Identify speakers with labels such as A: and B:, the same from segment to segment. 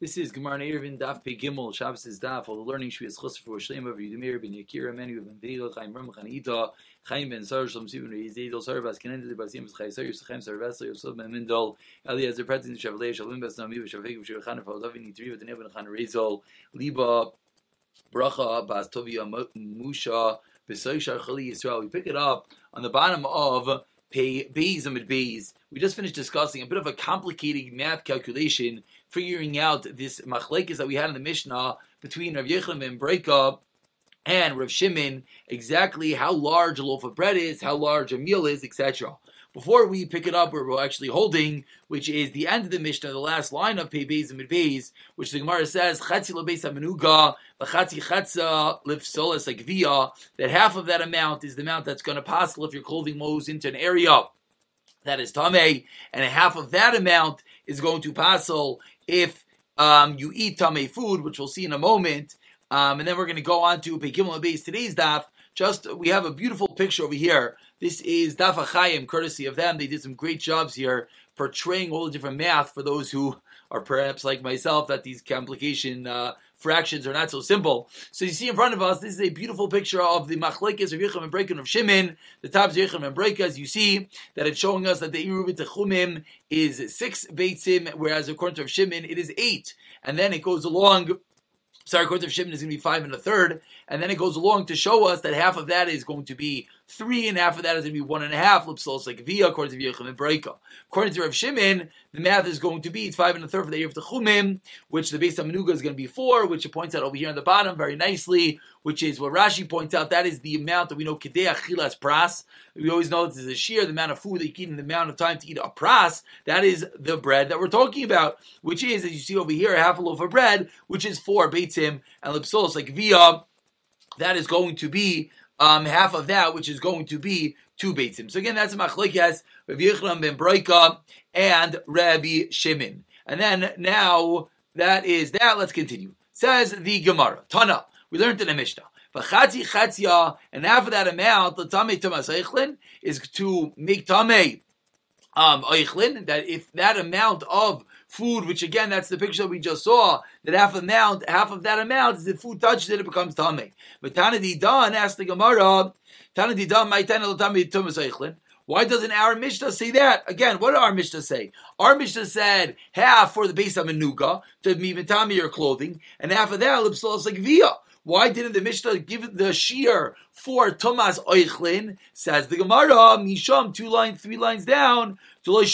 A: This is Gemara Eruvin Daf Pe Gimel Shabbos is Daf. All the learning should be for Shlema of Yudimir ben Yakira Menu ben Vegel Chaim Ram Chanita Chaim ben Sar Shalom Sibin Yizidol Sarvas Kenan de Basim Chai Sar Yusachem Sarvas Yosef ben Mindol Eliezer Pretzin Shavalei Shalom Bas Nami Shavik Shavchan Falavin Yitri the Neben Chan Rezol Liba Bracha Bas Tovia Musha Besoy Chali Yisrael. We pick it up on the bottom of pay Beis amid Beis. We just finished discussing a bit of a complicated math calculation figuring out this machlekes that we had in the Mishnah between Rav Yechon and Breakup and Rav Shimon, exactly how large a loaf of bread is, how large a meal is, etc. Before we pick it up where we're actually holding, which is the end of the Mishnah, the last line of Pei and Beis, which the Gemara says, Chatzi lebeis amenuga, v'chatzi chatza lifsolas agvia, that half of that amount is the amount that's going to pass if your clothing moves into an area that is tame, and half of that amount is going to passel if um, you eat tame food, which we'll see in a moment. Um, and then we're going to go on to Pekimel base today's daf. Just we have a beautiful picture over here. This is Daf Achayim, courtesy of them. They did some great jobs here portraying all the different math for those who are perhaps like myself that these complication uh, fractions are not so simple. So you see in front of us, this is a beautiful picture of the machlekes of Yechim and Breakin of Shimon, the top of Yechim and Breakas. You see that it's showing us that the Iruvit Techumim is six beitzim, whereas according to Shimon, it is eight. And then it goes along Sorry, according to Shimon is going to be five and a third, and then it goes along to show us that half of that is going to be three, and half of that is going to be one and a half. Lipsos like via according to Yechim and Breika. According to Rav Shimon, the math is going to be it's five and a third for the year of the Chumim, which the base of Menuga is going to be four, which it points out over here on the bottom very nicely, which is what Rashi points out. That is the amount that we know Kedei Achilas Pras. We always know this is a shear, the amount of food that you eat, and the amount of time to eat a pras. That is the bread that we're talking about, which is, as you see over here, a half a loaf of bread, which is four beitzim and lipsos like via. That is going to be um, half of that, which is going to be two beitzim. So again, that's a machlikas Rabbi Yechlam ben Broika and Rabbi Shimon. And then now that is that. Let's continue. Says the Gemara Tana. We learned in the Mishnah. V'chatzi chatzia, and half of that amount, the tamei tumas eichlin, is to make tamei um. That if that amount of food, which again, that's the picture that we just saw, that half amount, half of that amount is if food touches it, it becomes tamei. But Tana Didan asked the Gemara, Tana Didan, my Tana tamei tumas eichlin. Why doesn't our Mishnah say that? Again, what did our Mishnah say? Our Mishnah said half for the base of menuga to be mivatami your clothing, and half of that lipsos like via. Why didn't the Mishnah give the shear for Thomas Oichlin? Says the Gemara, Misham, two lines, three lines down. Because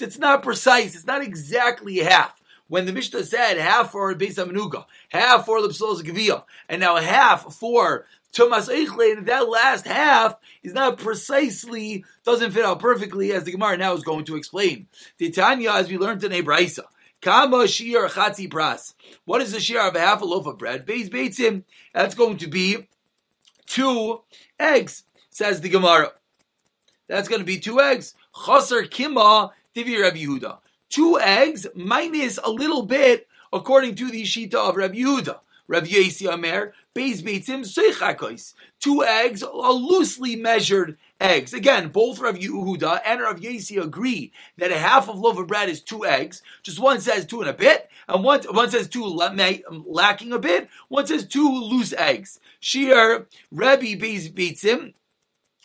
A: it's not precise, it's not exactly half. When the Mishnah said half for Beis Amenuga, half for Lipsos Gavia, and now half for Thomas Eichlin, that last half is not precisely, doesn't fit out perfectly, as the Gemara now is going to explain. Titania, as we learned in Ebraisa, Kama shir chatzi pras. What is the share of a half a loaf of bread? Beis beitzim. That's going to be two eggs, says the Gemara. That's going to be two eggs. Chaser kima divi Rabbi Yehuda. Two eggs minus a little bit, according to the shita of Rabbi Yehuda. Rabbi Yesi Amer, Beis Beitzim Seichakos. Two eggs are loosely measured eggs. Again, both Rav Yehuda and Rav Yesi agree that a half of loaf of bread is two eggs. Just one says two and a bit, and one, one says two lacking a bit, one says two loose eggs. Shir Rabbi Beis Beitzim,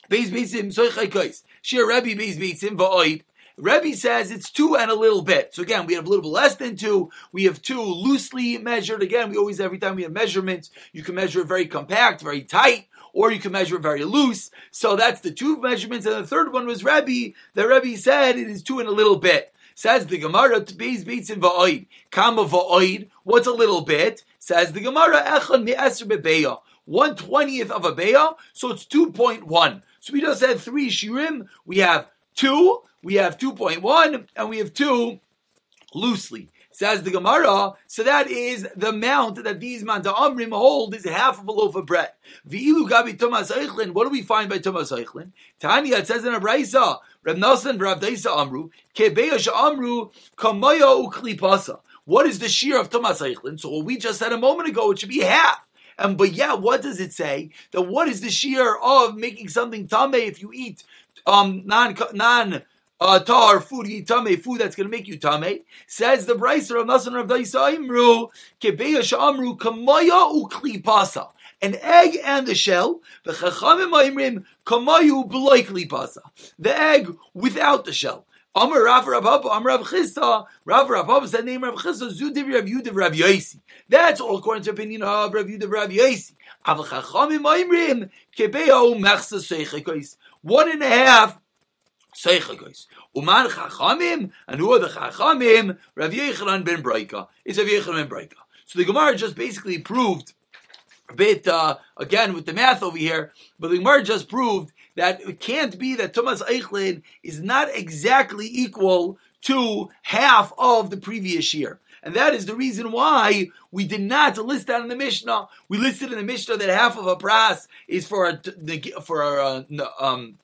A: Beis Beitzim Seichakos. Shir Rabbi Beis Beitzim Va'oid. Rebbe says it's two and a little bit. So again, we have a little bit less than two. We have two loosely measured. Again, we always, every time we have measurements, you can measure it very compact, very tight, or you can measure it very loose. So that's the two measurements. And the third one was Rebbe. The Rebbe said it is two and a little bit. Says the Gemara, Beitz in Va'oid. Kama Va'oid. What's a little bit? Says the Gemara, Echon Me'eser Bebeya. One twentieth of a beya, so it's 2.1. So we just had three shirim. We have two, we have 2.1, and we have two loosely. Says the Gemara, so that is the amount that these Manta Amrim hold is half of a loaf of bread. V'ilu gabi Thomas Eichlin, what do we find by Thomas Eichlin? Tanya, it says in a Braisa, Reb Nasan Rav Daisa Amru, Kebeyash Amru, Kamaya Uklipasa. What is the shear of Thomas Eichlin? So what we just said a moment ago, it should be half. And but yeah, what does it say? That what is the shear of making something tame if you eat um non non uh, tar food tame food that's going to make you tame. Says the Braiser of Nasan of Daisa Imru kebeya shamru kamaya ukli pasa. An egg and the shell. The chachamim aimrim kamayu b'loikli pasa. The egg without the shell. Amar Rav Papa, Amar Rav Chisda, Rav Papa said name Rav Chisda, Zudiv Rav Yudiv Rav Yosi. That's all according to opinion of Rav Yudiv Rav Yosi. Aval Chachamim Aimrim, Kebeo Mechsa Seichekos. One and a half Uman Chachamim, and who are the Chachamim? Rav Yechanan ben Breika. It's Rav Yechanan ben Breika. So the Gemara just basically proved a bit, uh, again, with the math over here, but the Gemara just proved that it can't be that Thomas Eichlin is not exactly equal to half of the previous year. And that is the reason why we did not list that in the Mishnah. We listed in the Mishnah that half of a pras is for a, for a, um,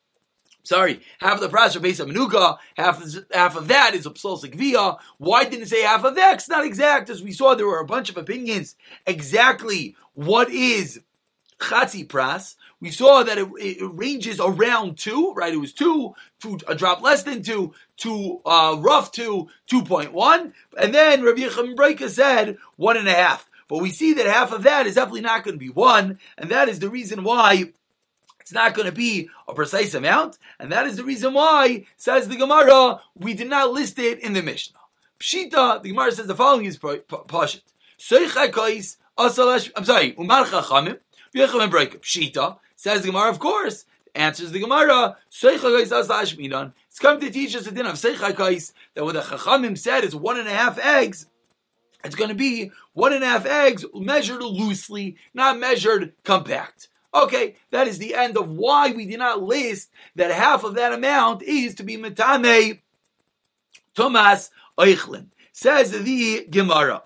A: sorry, half of the pras are based on menuka, half half of that is a psal via. Why didn't it say half of that? It's not exact. As we saw, there were a bunch of opinions exactly what is chatzi pras. We saw that it, it, ranges around two, right? It was two, two, a drop less than two, two, uh, rough two, 2.1. And then Rabbi Yechim Breika said one and a half. But we see that half of that is definitely not going to be one. And that is the reason why it's not going to be a precise amount. And that is the reason why, says the Gemara, we did not list it in the Mishnah. Pshita, the Gemara says the following is Pashit. I'm sorry, Umar. Pshita, Says the Gemara, of course. Answers the Gemara, it's come to teach us the din of Seichakais that what the Chachamim said is one and a half eggs. It's going to be one and a half eggs measured loosely, not measured compact. Okay, that is the end of why we did not list that half of that amount is to be Metame Thomas Eichlin. Says the Gemara.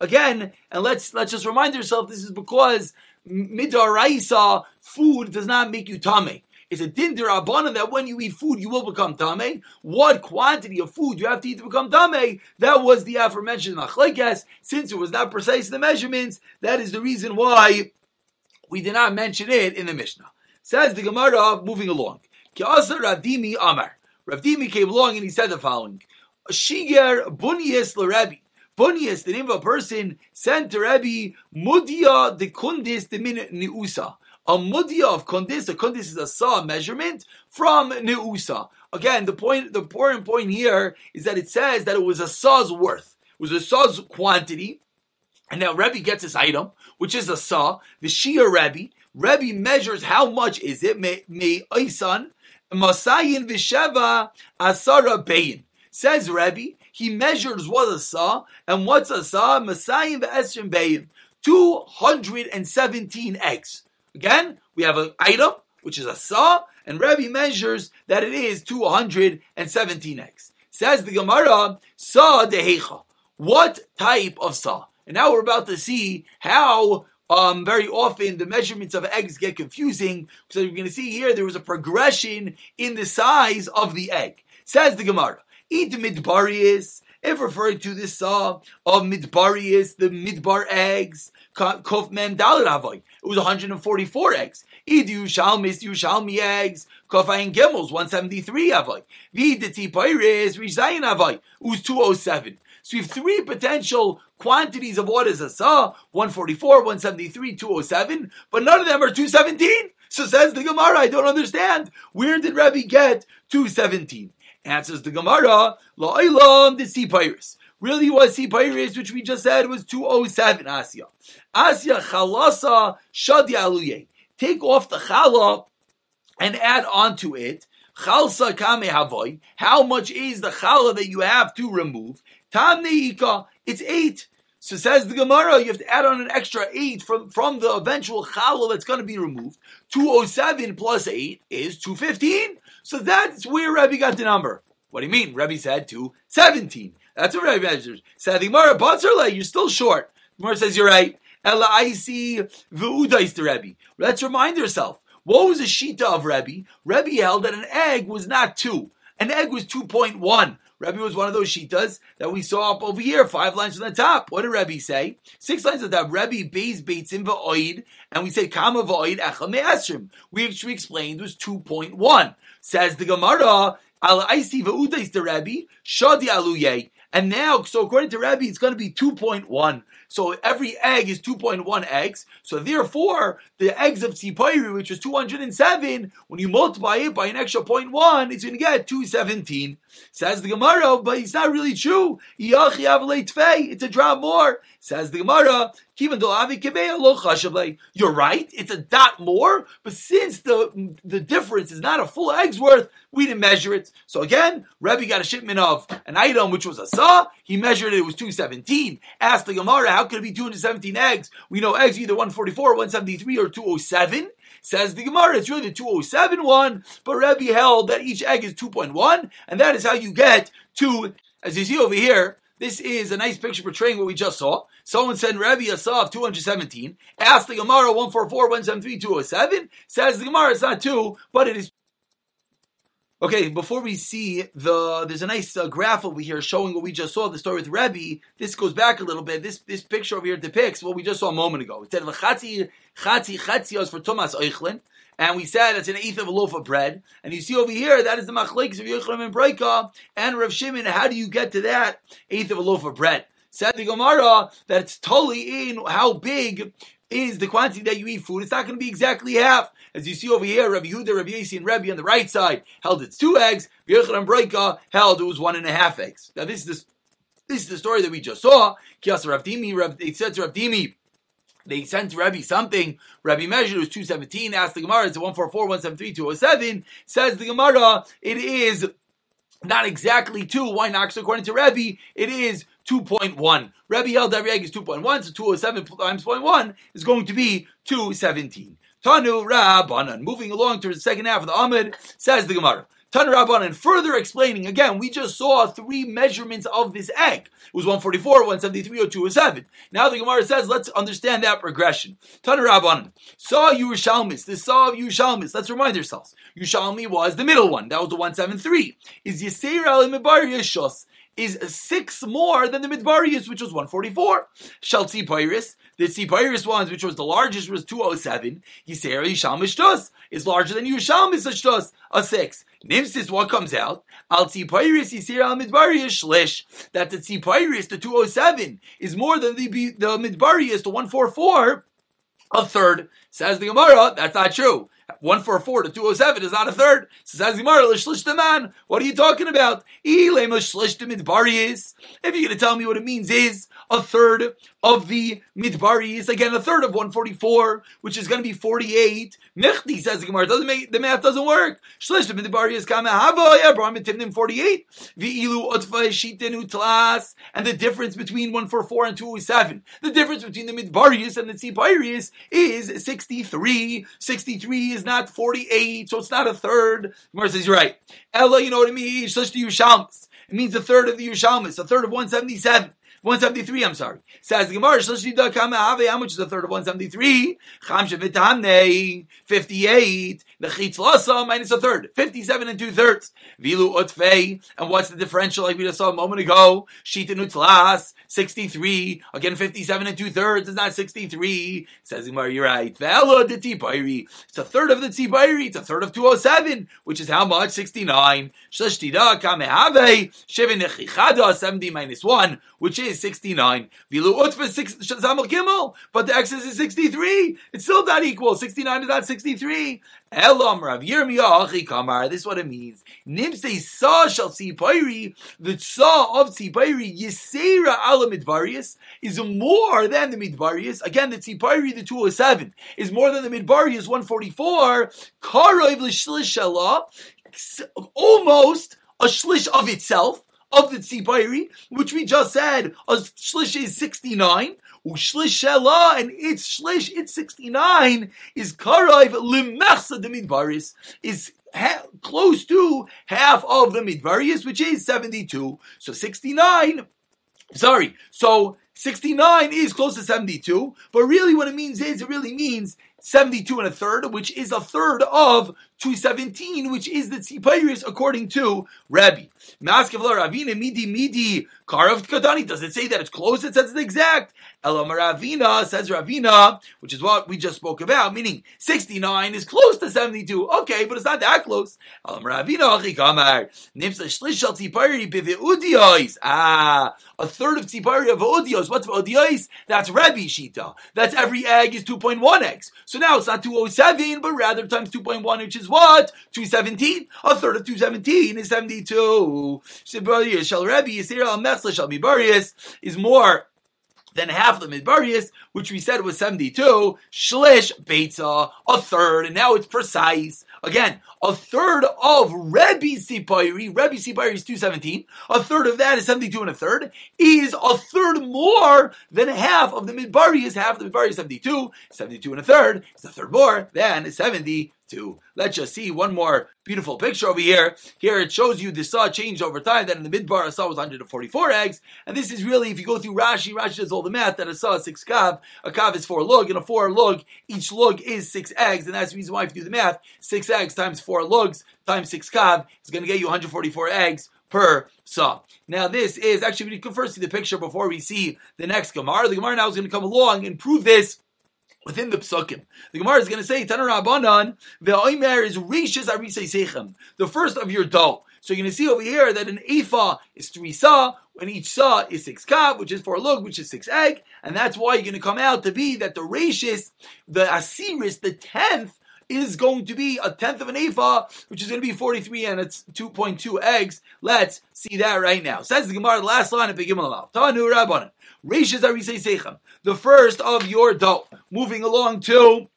A: Again, and let's let's just remind ourselves this is because midaraisa, food does not make you tame. It's a din derabbanan that when you eat food, you will become tame. What quantity of food you have to eat to become tame? That was the aforementioned machlekes. Since it was not precise the measurements, that is the reason why we did not mention it in the Mishnah. Says the Gemara, moving along. Ki'asa Ravdimi Amar. Ravdimi came along and he said the following. Shiger bunyes l'Rebbe. Bunias, the name of a person, sent to Rabbi Mudia de Kundis de Neusa. A Mudia of Kundis, a Kundis is a saw measurement from Neusa. Again, the point, the important point here is that it says that it was a saw's worth. It was a saw's quantity. And now Rebbe gets this item, which is a saw, the Shia Rebbe. Rebbe measures how much is it, me, me Masayin Visheva Asara Bayin. Says Rebbe, he measures what a saw, and what's a saw? Masayim ve'esrim beim. 217 eggs. Again, we have an item, which is a saw, and Rabbi measures that it is 217 eggs. Says the Gemara, saw dehecha. What type of saw? And now we're about to see how um, very often the measurements of eggs get confusing. So you're going to see here there was a progression in the size of the egg. Says the Gemara, Eat midbarius, if referring to this saw of midbarius, the midbar eggs, kof dalit It was 144 eggs. Eid Yushalmis, Yushalmi eggs, kofayin gimels, 173 avoy. Vid the tipiris, avoy. It was 207. So we have three potential quantities of what is a saw 144, 173, 207, but none of them are 217. So says the Gemara, I don't understand. Where did Rabbi get 217? Answers the Gemara, La'ilam the sea pirates. Really was sea pirates, which we just said was 207 Asya. Asya chalasa shadi aluye. Take off the chala and add onto it. Chalsa kame havoy. How much is the chala that you have to remove? Tam neika. It's eight. So says the Gemara, you have to add on an extra eight from, from the eventual challah that's going to be removed. 207 plus 8 is 215. So that's where Rebbe got the number. What do you mean? Rebbe said 217. That's what Rebbe measures. Said the Gemara, Batzerle, you're still short. The Gemara says, you're right. Ella Aisi V'udais the Rebbe. Let's remind ourselves. What was the shita of Rebbe? Rebbe held that an egg was not two. An egg was 2.1. Rebbe was one of those shitas that we saw up over here, five lines from the top. What did Rebbe say? Six lines at the top. Rebbe beis beitzim va'oid, and we say kama va'oid echel me'esrim. which we explained was 2.1. Says the Gemara, Al Aisi Va'udais the Rabbi, Shadi Aluye. And now, so according to Rabbi, it's going to be 2.1. So every egg is 2.1 eggs. So therefore, the eggs of Tzipayri, which was 207, when you multiply it by an extra 0.1, it's going to get 217. Says the Gemara, but it's not really true. It's a drop more. Says the Gemara, you're right, it's a dot more, but since the the difference is not a full egg's worth, we didn't measure it. So again, Rebbe got a shipment of an item which was a saw, he measured it, it was 217. Asked the Gemara, how could it be 217 eggs? We know eggs either 144, 173, or 207. Says the Gemara, it's really the 207 one, but Rebbe held that each egg is 2.1, and that is how you get to, as you see over here, this is a nice picture portraying what we just saw. Someone said Rabbi of 217. Asked the Gemara 144, 173, 207. Says the Gemara it's not two, but it is Okay, before we see the, there's a nice uh, graph over here showing what we just saw, the story with Rebbe. This goes back a little bit. This this picture over here depicts what we just saw a moment ago. It said chatzi chatzi chatzios for Thomas Eichlin, and we said it's an eighth of a loaf of bread. And you see over here that is the machlekes of Yochanan and Breika and Rav Shimon. How do you get to that eighth of a loaf of bread? Said the Gemara that it's totally in how big is the quantity that you eat food. It's not going to be exactly half. As you see over here, Rabbi Yehuda, Rabbi Yasi, and Rabbi on the right side held it's two eggs. Yochanan Breika held it was one and a half eggs. Now this is the, this is the story that we just saw. It said to Rav Dimi, they sent Rabbi something. It was 217. Asked the Gemara, it's 144, 173, 207. Says the Gemara, it is not exactly two. Why not? According to Rabbi, it is 2.1. Rabbi held every egg is 2.1, so 207 times 0.1 is going to be 217. Tanu Rabbanan. Moving along to the second half of the Amid, says the Gemara. Tanu Rabbanan, further explaining, again, we just saw three measurements of this egg. It was 144, 173, or 207. Now the Gemara says, let's understand that progression. Tanu Rabbanan, saw Yerushalmis, the saw of Yerushalmis, let's remind ourselves. Yerushalmi was the middle one, that was the 173. Is Yisera al Yeshos is six more than the Midbarius, which was 144. Shall Tzipairis, the Tzipairis ones, which was the largest, was 207. Yisera Yisham Ishtos is larger than Yisham Ishtos, a six. Nimsis, what comes out? Al Tzipairis Yisera al Midbarius Shlish, that the Tzipairis, the 207, is more than the, the Midbarius, the 144, a third. Says the Gemara, that's not true. 144 to 207 is not a third. Says man. What are you talking about? If you're going to tell me what it means is a third of the midbaris, again a third of 144, which is going to be 48. Mechti says the Gemara, doesn't make the math doesn't work. Shlish Abraham timnim 48. V'ilu utfa shitenu tlas, and the difference between 144 and 207. The difference between the midbaris and the tziparius is 63. 63 is not 48, so it's not a third. Gemara says, you're right. Ella, you know what it means? Shlish to Yushalmas. It means a third of the Yushalmas, a third of 177. 173, I'm sorry. Says the Gemara, how much is a third of 173? 58. The chitzlasa minus a third. 57 and two thirds. Vilu utfei. And what's the differential like we just saw a moment ago? Shita nutzlas. 63. Again, 57 and two thirds is not 63. Says Gemara, you're right. Vela de. It's a third of the tibairi. It's a third of 207, which is how much? 69. Shashtida kamehave. Shivin 70 minus 1, which is 69. Vilu utfa 6 gimel. But the excess is 63. It's still not equal. 69 is not 63. Elam Rav Yirmiyah Kamar. This is what it means. Nimse Sa Shal Tzipairi, the Sa of Tzipairi, Yisera Ala Midvarius, is more than the Midvarius. Again, the Tzipairi, the 207, is more than the Midvarius 144. Karoiv L'Shlish almost a shlish of itself of the Tzipairi, which we just said, a shlish is 69. Ushlish Shela, and its shlish, its 69, is Karaiv Limechsa de Midvaris, is ha- close to half of the Midvaris, which is 72. So 69, sorry, so 69 is close to 72, but really what it means is, it really means 72 and a third, which is a third of 217, which is the Tzipayris according to Rabbi. Does it say that it's close? It says it's exact. Elam Ravina says Ravina, which is what we just spoke about, meaning 69 is close to 72. Okay, but it's not that close. Elam Ravina. Ah, a third of tzipayri of odios. What's odios? That's Rabbi Shita. That's every egg is 2.1 eggs. So now it's not 207, but rather times 2.1, which is what? 217. A third of 217 is 72. Shal Rabbi Yisir al Mesla Shal Mibarius is more than half the Midbarius, which we said was 72, Shlish Beitza, a third, and now it's precise. Again, a third of Rebbe Sipayri, Rebbe Sipayri is 217, a third of that is 72 and a third, is a third more than half of the Midbari is half the Midbari is 72, 72 and a third. Is a third more than 70 to. Let's just see one more beautiful picture over here. Here it shows you the saw changed over time. That in the midbar a saw was 144 eggs, and this is really if you go through Rashi, Rashi does all the math that a saw is six kav, a kav is four lug, and a four lug each lug is six eggs, and that's the reason why if you do the math, six eggs times four lugs times six kav is going to get you 144 eggs per saw. Now this is actually we can first see the picture before we see the next Gemara. The Gemara now is going to come along and prove this within the psukim. The Gemara is going to say, Tanar the Ve'oimer is Rishis Arisei Sechem, the first of your dough. So you're going to see over here that an ephah is three saw, and each saw is six kav, which is four lug, which is six egg, and that's why you're going to come out to be that the rashis, the asiris, the tenth, is going to be a tenth of an ephah, which is going to be 43 and it's 2.2 eggs. Let's see that right now. Says the Gemara, the last line of Begimel Tanu Rabbanan. Rishis Arisei Sechem the first of your dough. Moving along to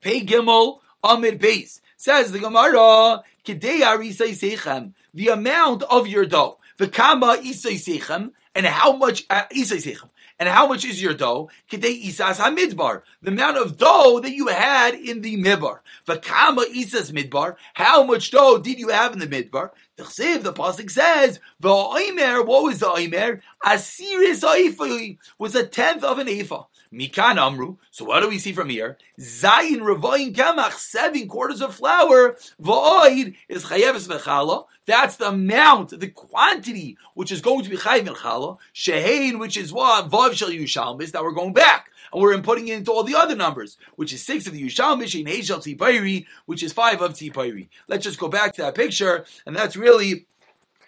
A: Pei Gimel Amid Beis. Says the Gemara, Kidei Arisei Sechem, the amount of your dough. V'kama Isei Sechem, and how much, uh, Isei Sechem, and how much is your dough? Kidei Isas HaMidbar. The amount of dough that you had in the Midbar. V'kama Isas Midbar. How much dough did you have in the Midbar? The Chsiv, the Pasuk says, V'oimer, what was the Oimer? Asiris Oifoi was a tenth of an Ephah. Mikan Amru. So what do we see from here? Zayin Revoyin Kemach, seven quarters of flour. V'oid is Chayevis V'chala. That's the amount, the quantity, which is going to be Chayev V'chala. Shehein, which is what? Vav Shel Yushalmis, that we're going back and we're inputting it into all the other numbers, which is six of the Yushalmish in Heshel Tzipayri, which is five of Tzipayri. Let's just go back to that picture, and that's really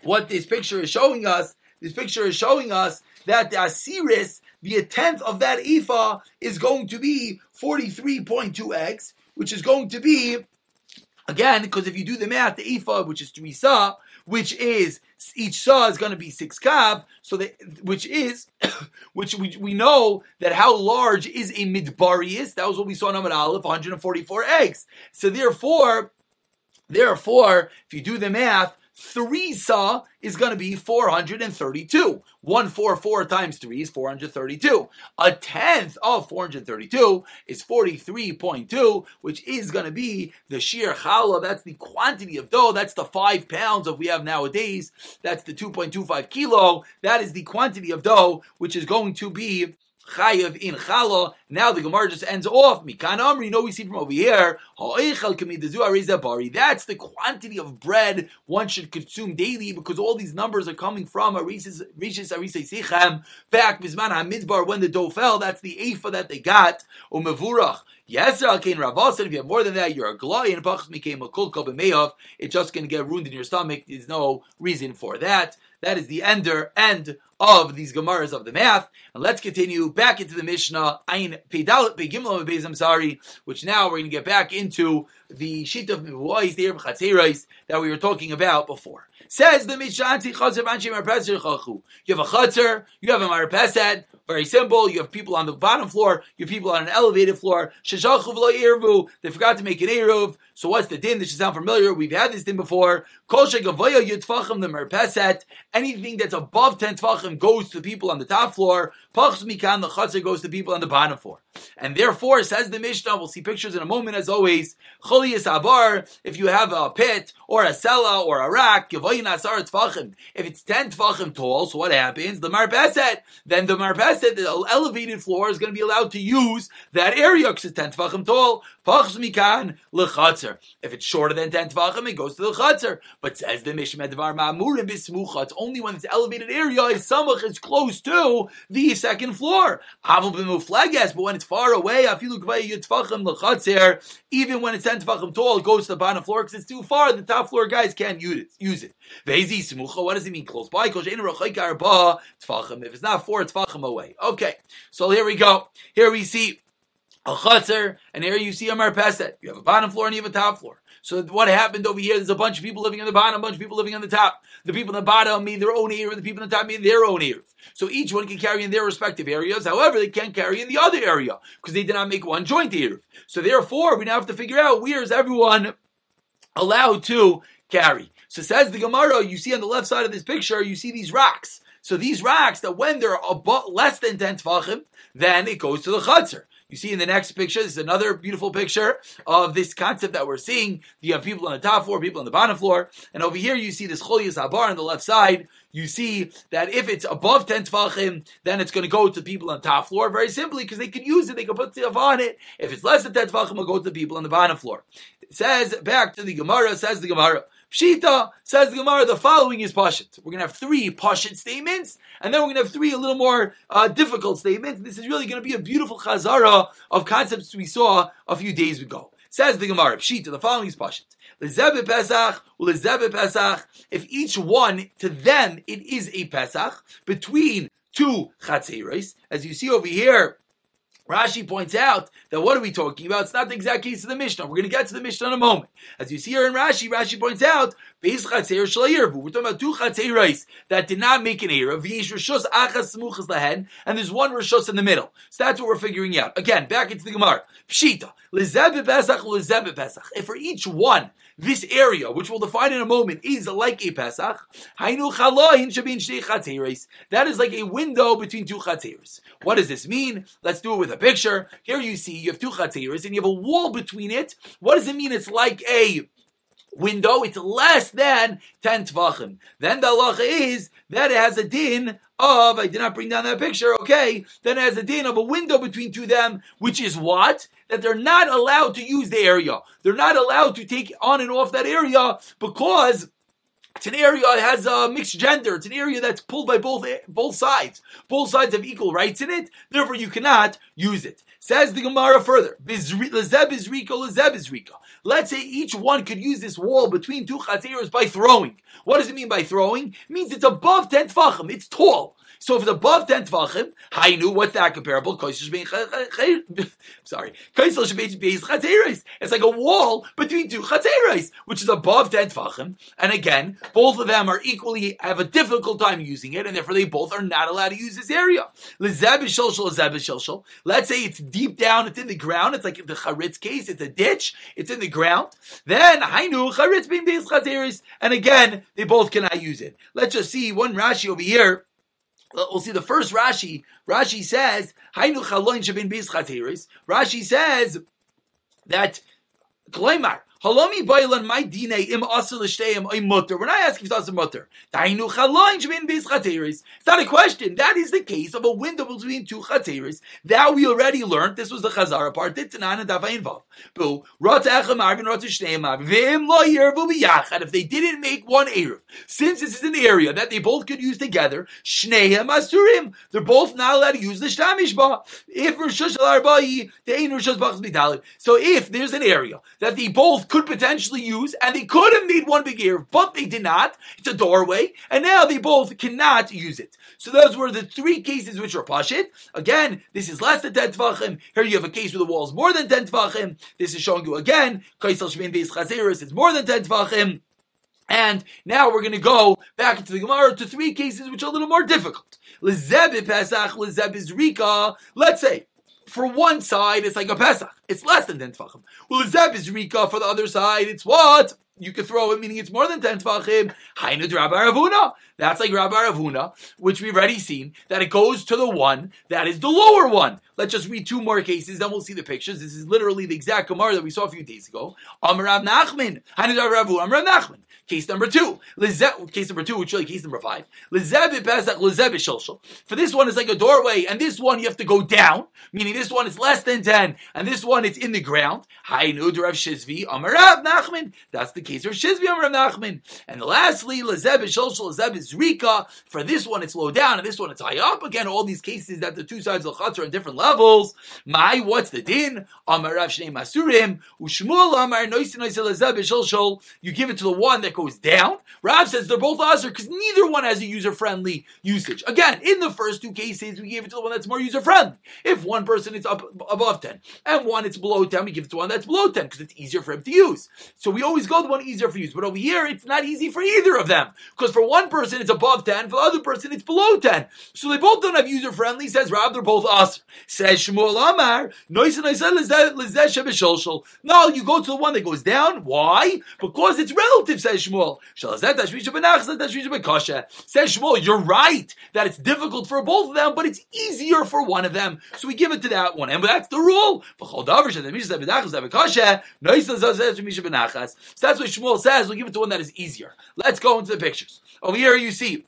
A: what this picture is showing us. This picture is showing us that the Asiris, the tenth of that Ephah, is going to be 43.2 eggs, which is going to be, again, because if you do the math, the Ephah, which is three Sa, which is each saw is going to be six kav, so that which is which we, we know that how large is a midbarius. That was what we saw in Amid Aleph, 144 eggs. So therefore, therefore, if you do the math, three saw is going to be 432. 144 times 3 is 432. A tenth of 432 is 43.2, which is going to be the sheer challah. That's the quantity of dough. That's the five pounds of we have nowadays. That's the 2.25 kilo. That is the quantity of dough, which is going to be chayiv in chala. Now the Gemara just ends off. Mikan Amri, you know we see from over here. That's the quantity of bread one should consume daily because all these numbers are coming from Arishis Arisei Sichem. Back Mizman HaMidbar when the dough fell, that's the Eifa that they got. Umevurach. Yes, Alkain Ravas, if you have more than that, you're a glay and Pachas became a kul It's just going to get ruined in your stomach. There's no reason for that. That is the ender end of these Gemaras of the math. And let's continue back into the Mishnah, Ayin Pedal Begimlo Bezam Sari, which now we're going to get back into the sheet of Mibuais, the that we were talking about before. Says the Mishnah, You have a Chatzer, you have a Marpesed, very simple. You have people on the bottom floor. You have people on an elevated floor. They forgot to make an eruv. So what's the din? This should sound familiar. We've had this din before. the merpeset. Anything that's above ten tfachim goes to people on the top floor. Pachs mikan the chatzar goes to people on the bottom floor. And therefore, says the Mishnah, we'll see pictures in a moment. As always, choliyas abar. If you have a pit or a cellar or a rack, Asar. If it's 10 Tfachim tall, so what happens? The Marpeset, then the Marpeset, the elevated floor, is going to be allowed to use that area because it's 10 Tfachim tall. If it's shorter than 10 Tfachim, it goes to the Chatzer. But says the Mishnah Devar Ma'amurim it's only when it's elevated area, is Samach is close to the second floor. Aval B'muflages, but when it's far away, Afilu Gvay Yutfachim Lechatzer, even when it's 10 Tfachim tall, it goes to the bottom floor because it's too far, the top floor guys can't use it. Use it. Vezi Smucha, what does it mean close by? If it's not four Tfachim away. Okay, so here we go. Here we see a chutzner, and here you see a marpeset. You have a bottom floor and you have a top floor. So what happened over here? There's a bunch of people living on the bottom, a bunch of people living on the top. The people on the bottom mean their own ear, the people on the top mean their own ears. So each one can carry in their respective areas. However, they can't carry in the other area because they did not make one joint ear. So therefore, we now have to figure out where is everyone allowed to carry. So says the Gemara, you see on the left side of this picture, you see these rocks. So these rocks, that when they're above, less than 10 tefachim, then it goes to the chutzner. You see in the next picture, this is another beautiful picture of this concept that we're seeing. You have people on the top floor, people on the bottom floor, and over here you see this cholias habar on the left side. You see that if it's above 10 tefachim, then it's going to go to people on the top floor, very simply, because they can use it, they can put stuff on it. If it's less than 10 tefachim, it'll go to the people on the bottom floor. It says, back to the Gemara, says the Gemara, Pshita says Gemara, the following is Pashit. We're going to have three Pashit statements, and then we're going to have three a little more uh, difficult statements. This is really going to be a beautiful chazara of concepts we saw a few days ago. Says the Gemara, Pshita, the following is Pashit. Lezebe Pesach, Lezebe Pesach. If each one, to them, it is a Pesach, between two Chatzeres, as you see over here, Rashi points out that what are we talking about? It's not the exact case of the Mishnah. We're going to get to the Mishnah in a moment. As you see here in Rashi, Rashi points out, we're talking about two chatzeros that did not make an era. And there's one rishos in the middle. So that's what we're figuring out. Again, back into the Gemara. Pshita. If for each one this area, which we'll define in a moment, is like a Pesach, that is like a window between two chatzeros. What does this mean? Let's do it with a picture. Here you see you have two chatzeros and you have a wall between it. What does it mean? It's like a window, it's less than 10 tvachim. Then the halacha is that it has a din of, I did not bring down that picture, okay, then it has a din of a window between two them, which is what? That they're not allowed to use the area. They're not allowed to take on and off that area because it's an area that has a mixed gender. It's an area that's pulled by both both sides. Both sides have equal rights in it. Therefore, you cannot use it. Says the Gemara further. Let's say each one could use this wall between two chatzeros by throwing. What does it mean by throwing? It means it's above 10 tfachim. It's tall. So if it's above 10 tvachim, hainu, what's that comparable? Sorry. It's like a wall between two chatzeres, which is above 10 tvachim. And again, both of them are equally, have a difficult time using it, and therefore they both are not allowed to use this area. Let's say it's deep down, it's in the ground, it's like the charitz case, it's a ditch, it's in the ground. Then, hainu, charitz being and again, they both cannot use it. Let's just see one Rashi over here. Uh, we'll see the first Rashi. Rashi says, Rashi says that Halami bailan my dine im asel shteim im mutter. We're not asking if it's mutter. Dainu chalain shvin bis chateris. It's not a question. That is the case of a window between two chateris. That we already learned. This was the chazara part. Ditzanan and dafayin vav. Bu rot echem arvin rot shteim arvin. Vim lo yervu biyachad. If they didn't make one erev, since this is an area that they both could use together, shneim asurim. They're both not allowed to use the shtamish ba. If rishush al arba'i, the ein rishush bachas. So if there's an area that they both could potentially use, and they could have made one big ear, but they did not. It's a doorway, and now they both cannot use it. So those were the three cases which are pashit. Again, this is less than 10 tvachim. Here you have a case where the wall is more than 10 tvachim. This is showing you again, kaisel shmein beis chazeris, it's more than 10 tvachim. And now we're going to go back into the Gemara to three cases which are a little more difficult. Lezeb Pesach, Lezeb Rika. Let's say for one side, it's like a Pesach. It's less than 10 Tfachim. Well, Zeb is Rika. For the other side, it's what? You could throw it, meaning it's more than 10 Tfachim. Hainud Rabbi Ravuna. That's like Rabbi Ravuna, which we've already seen, that it goes to the one that is the lower one. Let's just read two more cases, then we'll see the pictures. This is literally the exact Gemara that we saw a few days ago. Amrav Nachman. Hainud Rabbi Ravuna. Amrav Nachman. Case number two. Case number two, which is really case number five. For this one, it's like a doorway, and this one you have to go down, meaning this one is less than 10, and this one it's in the ground. Shizvi Amarav Nachman. That's the case of Shizvi Amarav Nachman. And lastly, Lezeb Sholshol Lezeb is Rika. For this one, it's low down, and this one, it's high up. Again, all these cases that the two sides of the Chatz are on different levels. My, what's the din? Amarav Shnei Masurim. Ushmul Amar Noisin Lezeb Sholshol. You give it to the one that goes down. Rav says they're both Azar because neither one has a user friendly usage. Again, in the first two cases, we gave it to the one that's more user friendly. If one person is up above 10 and one it's below 10, we give it to one that's below 10 because it's easier for him to use. So we always go the one easier for use. But over here, it's not easy for either of them because for one person it's above 10, for the other person it's below 10. So they both don't have user friendly, says Rav, they're both us. Says Shmuel Amar, no, you go to the one that goes down. Why? Because it's relative, says Shmuel. Says Shmuel, you're right that it's difficult for both of them, but it's easier for one of them. So we give it to that one. And that's the rule. So that's what Shmuel says. We give it to one that is easier. Let's go into the pictures. Over here you see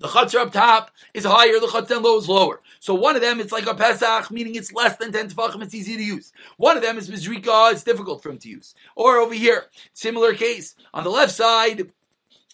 A: the chutzner up top is higher, the chutzner low is lower. So one of them, it's like a Pesach, meaning it's less than 10 tefachim, it's easy to use. One of them is Mizrika, it's difficult for him to use. Or over here, similar case. On the left side,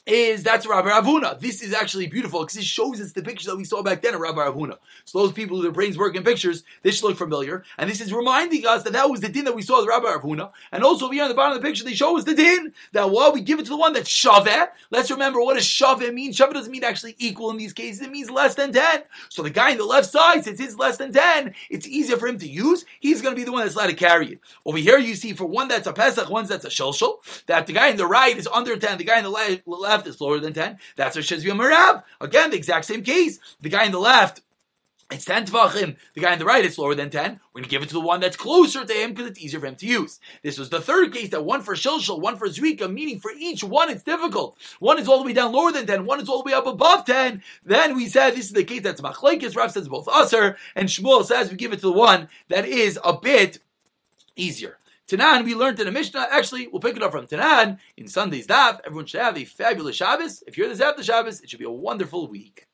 A: is that's Rabbi Ravuna. This is actually beautiful because it shows us the picture that we saw back then of Rabbi Ravuna. So those people who their brains work in pictures, this should look familiar. And this is reminding us that that was the din that we saw with Rabbi Ravuna. And also here on the bottom of the picture, they show us the din that while we give it to the one that's shaveh, let's remember what does shaveh mean. Shaveh doesn't mean actually equal in these cases. It means less than 10. So the guy on the left side, since it's less than 10, it's easier for him to use. He's going to be the one that's allowed to carry it. Over here you see for one that's a Pesach, one that's a Shelshel, that the guy on the right is under 10, the guy on the left left is lower than 10. That's a Shezvi Marav. Again, the exact same case. The guy in the left, it's 10 tvachim. The guy on the right, it's lower than 10. We're going to give it to the one that's closer to him because it's easier for him to use. This was the third case that one for Shilshal, one for Zrika, meaning for each one it's difficult. One is all the way down lower than 10, one is all the way up above 10. Then we said this is the case that's Machlaikis. Rav says both Usr, and Shmuel says we give it to the one that is a bit easier. Tanan, we learned in the Mishnah. Actually, we'll pick it up from Tanan in Sunday's daf. Everyone should have a fabulous Shabbos. If you're the Zap the Shabbos, it should be a wonderful week.